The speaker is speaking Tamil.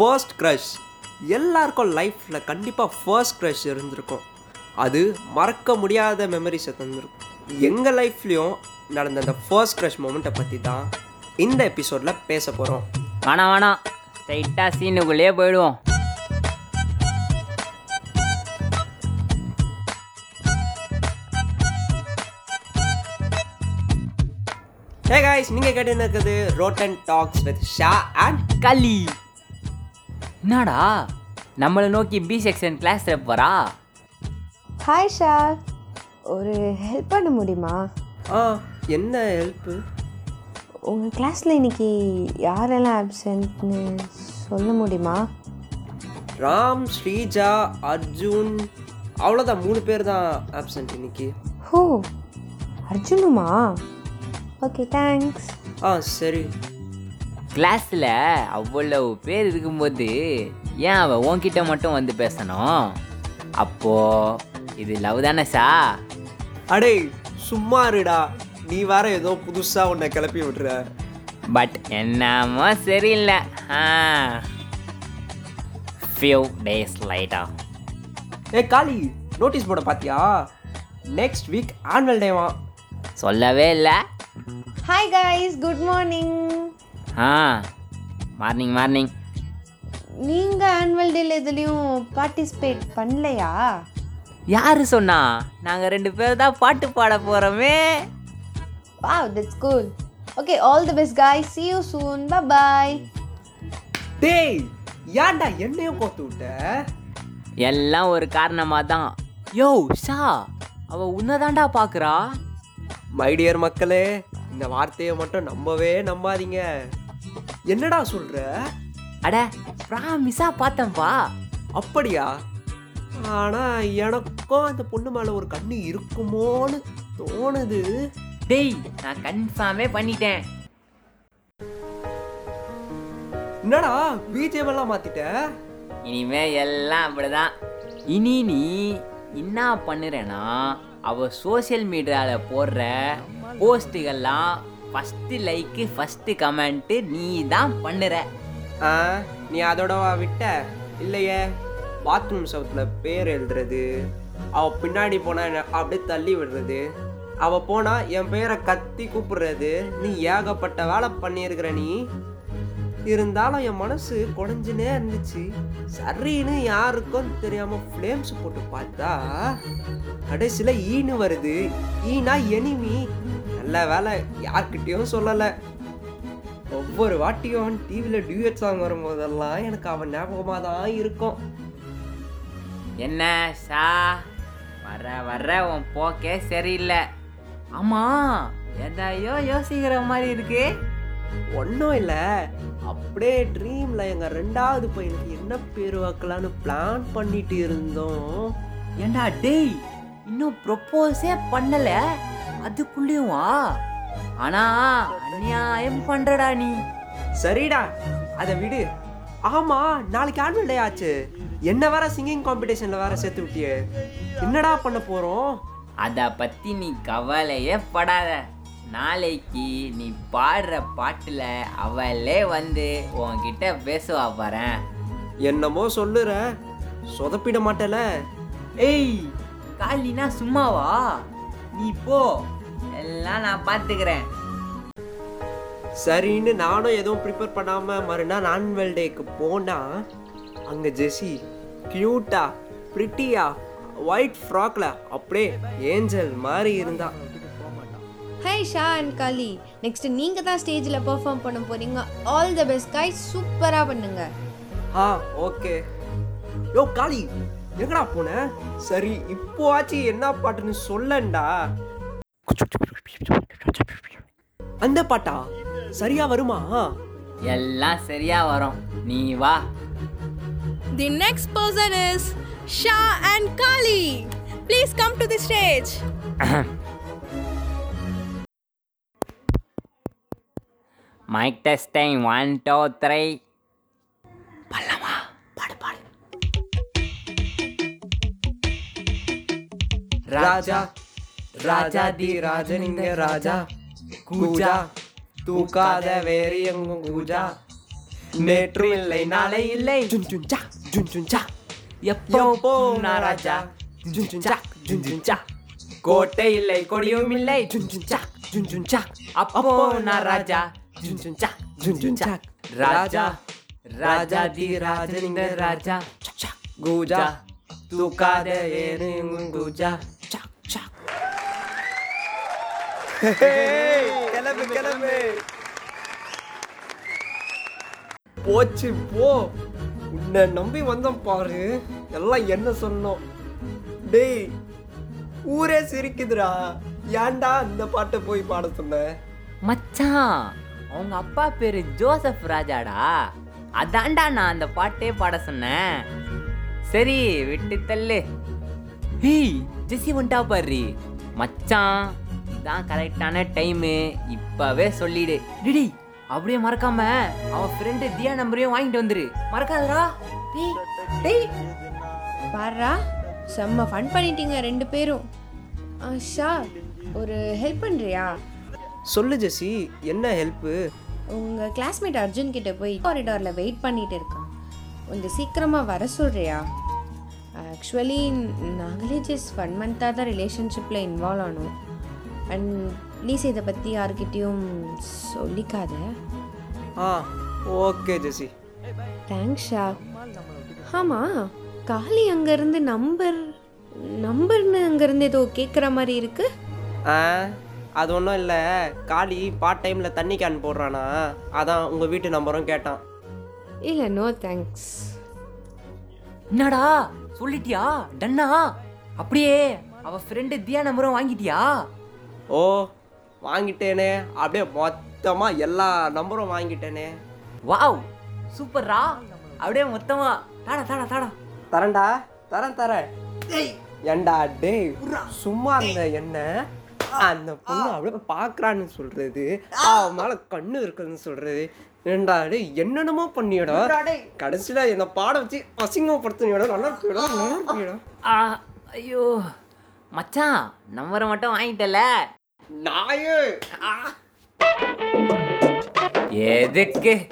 ஃபர்ஸ்ட் க்ரஷ் எல்லாருக்கும் லைஃப்பில் கண்டிப்பாக ஃபர்ஸ்ட் க்ரஷ் இருந்திருக்கும். அது மறக்க முடியாத மெமரிஸை தந்திருக்கும். எங்கள் லைஃப்லேயும் நடந்த அந்த ஃபர்ஸ்ட் க்ரஷ் மூமெண்ட்டை பற்றி தான் இந்த எபிசோடில் பேச போகிறோம் வேணாம் வேணாம். ஸ்ட்ரைட்டாக சீனுக்குள்ளேயே போயிடுவோம். ஹே காய்ஸ் நீங்கள் கேட்டு இருக்குது rotten talks with Sha and Kali என்னடா? நம்மளை நோக்கி பி செக்ஷன் கிளாஸ் வரா? ஹாய் ஷா ஒரு ஹெல்ப் பண்ண முடியுமா? ஆ என்ன ஹெல்ப்பு உங்கள் கிளாஸில் இன்னைக்கு யாரெல்லாம் ஆப்சென்ட்னு சொல்ல முடியுமா? ராம் ஸ்ரீஜா அர்ஜுன் அவ்வளோதான் மூணு பேர் தான் ஆப்சண்ட் இன்னைக்கு. ஹோ அர்ஜுனுமா? ஓகே தேங்க்ஸ் ஆ சரி. கிளாஸில் அவ்வளவு பேர் இருக்கும்போது ஏன் அவள் உன்கிட்ட மட்டும் வந்து பேசணும்? அப்போ இது லவ் தானே சா? அடே சும்மா இருடா. நீ வேற ஏதோ புதுசாக உன்னை கிளப்பி விடுற. பட் என்னமோ சரியில்லை. ஆ. ஃபியூ டேஸ் லைட்டா ஏ காளி நோட்டீஸ் போர்டை பார்த்தியா நெக்ஸ்ட் வீக் ஆனுவல் டேவா சொல்லவே இல்லை. ஹாய் காய்ஸ் குட் மார்னிங் ஆ மார்னிங் மார்னிங் நீங்கள் ஆனுவல் டேல எதுலேயும் பார்ட்டிசிபேட் பண்ணலையா? யாரு சொன்னா? நாங்கள் ரெண்டு பேர் தான் பாட்டு பாட போகிறோமே wow that's cool okay all the best guys see you soon. Bye bye டேய் ஏன்டா என்னையும் கோத்து விட்ட? எல்லாம் ஒரு காரணமாக தான் யோ ஷா அவ உன்னதாண்டா பார்க்குறா மை டியர் மக்களே இந்த வார்த்தையை மட்டும் நம்பவே நம்பாதீங்க. என்னடா சொல்ற? அட ப்ராமிஸா பார்த்தேன்ப்பா அப்படியா? ஆனா எனக்கும் அந்த பொண்ணு மேல ஒரு கண்ணு இருக்குமோன்னு தோணுது. டேய் நான் கன்ஃபார்மே பண்ணிட்டேன். என்னடா பிஜிஎம் எல்லாம் மாத்திட்ட? இனிமே எல்லாம் அப்படிதான். இனி நீ என்ன பண்ணுறேன்னா அவ சோஷியல் மீடியாவில் போடுற போஸ்ட்டுகள்லாம் ஃபஸ்ட்டு லைக்கு ஃபஸ்ட்டு கமெண்ட்டு நீ தான் பண்ணுற. ஆ நீ அதோடவா விட்ட? இல்லையே. பாத்ரூம் சவுத்தில் பேர் எழுதுறது. அவ பின்னாடி போனா அப்படியே தள்ளி விடுறது. அவ போனா என் பேரை கத்தி கூப்பிடுறது. நீ ஏகப்பட்ட வேலை பண்ணியிருக்கிற நீ. இருந்தாலும் என் மனசு குறைஞ்சுனே இருந்துச்சு. சரின்னு யாருக்கும் தெரியாம ஃப்ளேம்ஸ் போட்டு பார்த்தா கடைசியில் ஈனு வருது. ஈனா எனிமி நல்ல வேலை. யார்கிட்டயும் சொல்லலை. ஒவ்வொரு வாட்டியும் டிவியில் டியூட் சாங் வரும்போதெல்லாம் எனக்கு அவன் ஞாபகமாக தான் இருக்கும். என்ன ஷா வர வர உன் போக்கே சரியில்லை. ஆமாம் எதையோ யோசிக்கிற மாதிரி இருக்கு. ஒன்றும் இல்லை. அப்படியே ட்ரீமில் எங்கள் ரெண்டாவது பையனுக்கு என்ன பேர் வைக்கலான்னு பிளான் பண்ணிட்டு இருந்தோம். ஏண்டா டேய் இன்னும் ப்ரொப்போஸே பண்ணல? அதுக்குள்ளேயும் ஆனா அநியாயம் பண்றடா நீ. சரிடா. அதை விடு. ஆமாம் நாளைக்கு ஆனுவல் டே ஆச்சு. என்ன வேற சிங்கிங் காம்படிஷனில் வேற சேர்த்து விட்டியே. என்னடா பண்ண போகிறோம் அத பத்தி நீ கவலையே படாத. நாளைக்கு நீ பாடுற பாட்டுல அவளே வந்து உன்கிட்ட பேசுவா பாரேன் என்னமோ சொல்லுற. சொதப்பிட மாட்டேல. ஏய். காலினா சும்மாவா? நீ போ. எல்லாம் நான் பார்த்துக்கிறேன் சரின்னு நானும் எதுவும் ப்ரிப்பேர் பண்ணாமல் மறுநாள் ஆனுவல் டேக்கு போனா அங்கே ஜெஸி க்யூட்டா ப்ரிட்டியா ஒயிட் ஃப்ராக்ல அப்படியே ஏஞ்சல் மாதிரி இருந்தா. Hi Sha and Kali next நீங்கள் தான் ஸ்டேஜில் பெர்ஃபார்ம் பண்ண போகிறீங்க ஆல் தி பெஸ்ட் காய்ஸ் சூப்பராக பண்ணுங்க. ஆ ஓகே யோ காளி எங்கடா போன? சரி இப்போ ஆச்சு என்ன பாட்டுன்னு சொல்லண்டா. அந்த பாட்டா? சரியா வருமா? எல்லாம் சரியா வரும். நீ வா. The next person is Shah and Kali. Please come to the stage. Mike testing one two three Raja. ராஜாதி ராஜனிங்க ராஜா. கூஜா. தூக்காத வேறு எங்கும் கூஜா. நேற்றும் இல்லை நாளை இல்லை. ஜுன் ஜுன் சா ஜுன் ஜுன் சா எப்போ நான் ராஜா? ஜுன் ஜுன் சா ஜுன் ஜுன் சா கோட்டை இல்லை கொடியும் இல்லை. ஜுன் ஜுன் சா ஜுன் ஜுன் சா அப்போ நான் ராஜா? ஜுன் ஜுன் சா ஜுன் ஜுன் சா ராஜா. ராஜா தி ராஜனிங்க ராஜா. கூஜா. தூக்காத ஏறு கூஜா சா சா கிளம்பு கிளம்பு. போச்சு போ. உன்னை நம்பி வந்தோம் பாரு. எல்லாம் என்ன சொன்னோம்? டேய் ஊரே சிரிக்குதுடா. ஏன்டா இந்த பாட்டை போய் பாட சொன்ன? மச்சான் அவங்க அப்பா பேரு ஜோசப் ராஜாடா. அதான்டா நான் அந்த பாட்டே பாட சொன்னேன். சரி விட்டு தள்ளு. ஹேய் ஜெசி வந்துட்டா பாரு. மச்சான் இதான் கரெக்டான டைமு இப்பவே சொல்லிடு. டிடி அப்படியே மறக்காம அவன் ஃப்ரெண்டு தியா நம்பரையும் வாங்கிட்டு வந்துரு. மறக்காதடா. டேய் டேய். பாரா செம்ம ஃபன் பண்ணிட்டீங்க ரெண்டு பேரும். ஷா ஒரு ஹெல்ப் பண்ணுறியா சொல்லு ஜெசி. என்ன ஹெல்ப்பு உங்கள் கிளாஸ்மேட் அர்ஜுன் கிட்ட போய் காரிடாரில் வெயிட் பண்ணிட்டு இருக்கான். கொஞ்சம் சீக்கிரமாக வர சொல்கிறியா ஆக்சுவலி நாங்களே ஜஸ்ட் ஒன் மந்த்தாக தான் ரிலேஷன்ஷிப்பில் இன்வால்வ் ஆனோம். அண்ட் ப்ளீஸ் இதை பற்றி யார்கிட்டயும் சொல்லிக்காத. ஆ ஓகே ஜெசி. தேங்க்ஸ் ஷா. ஆமாம் காளி அங்கேருந்து நம்பர் நம்பர்னு அங்கேருந்து ஏதோ கேட்குற மாதிரி இருக்கு. ஆ அது ஒன்றும் இல்லை. காளி பார்ட் டைமில் தண்ணி கேன் போடுறானா. அதான் உங்கள் வீட்டு நம்பரும் கேட்டான். இல்லை நோ தேங்க்ஸ் என்னடா சொல்லிட்டியா? டன்னா? அப்படியே அவ ஃப்ரெண்டு தியா நம்பரும் வாங்கிட்டியா? ஓ வாங்கிட்டேனே. அப்படியே மொத்தமாக எல்லா நம்பரும் வாங்கிட்டேனே. வாவ் சூப்பர்ரா. அப்படியே மொத்தமா தாடா தாடா தாடா. தரேன்டா தரேன் தரேன். ஏண்டா டேய் சும்மா இருந்த என்ன? அந்த பொண்ணு அப்படியே பார்க்கறான்னு சொல்றது அவன் மேல கண்ணு இருக்குதுன்னு சொல்றது. ஏண்டா டேய் என்னென்னமோ பண்ணியடா. கடைசியில என்னை பாட வச்சு அசிங்கப்படுத்தினியடா நல்லா இருக்கியடா நல்லா இருக்கியடா ஐயோ மச்சான் நம்பரை மட்டும் வாங்கிட்டல. Hayır. Ah. Yedik ki.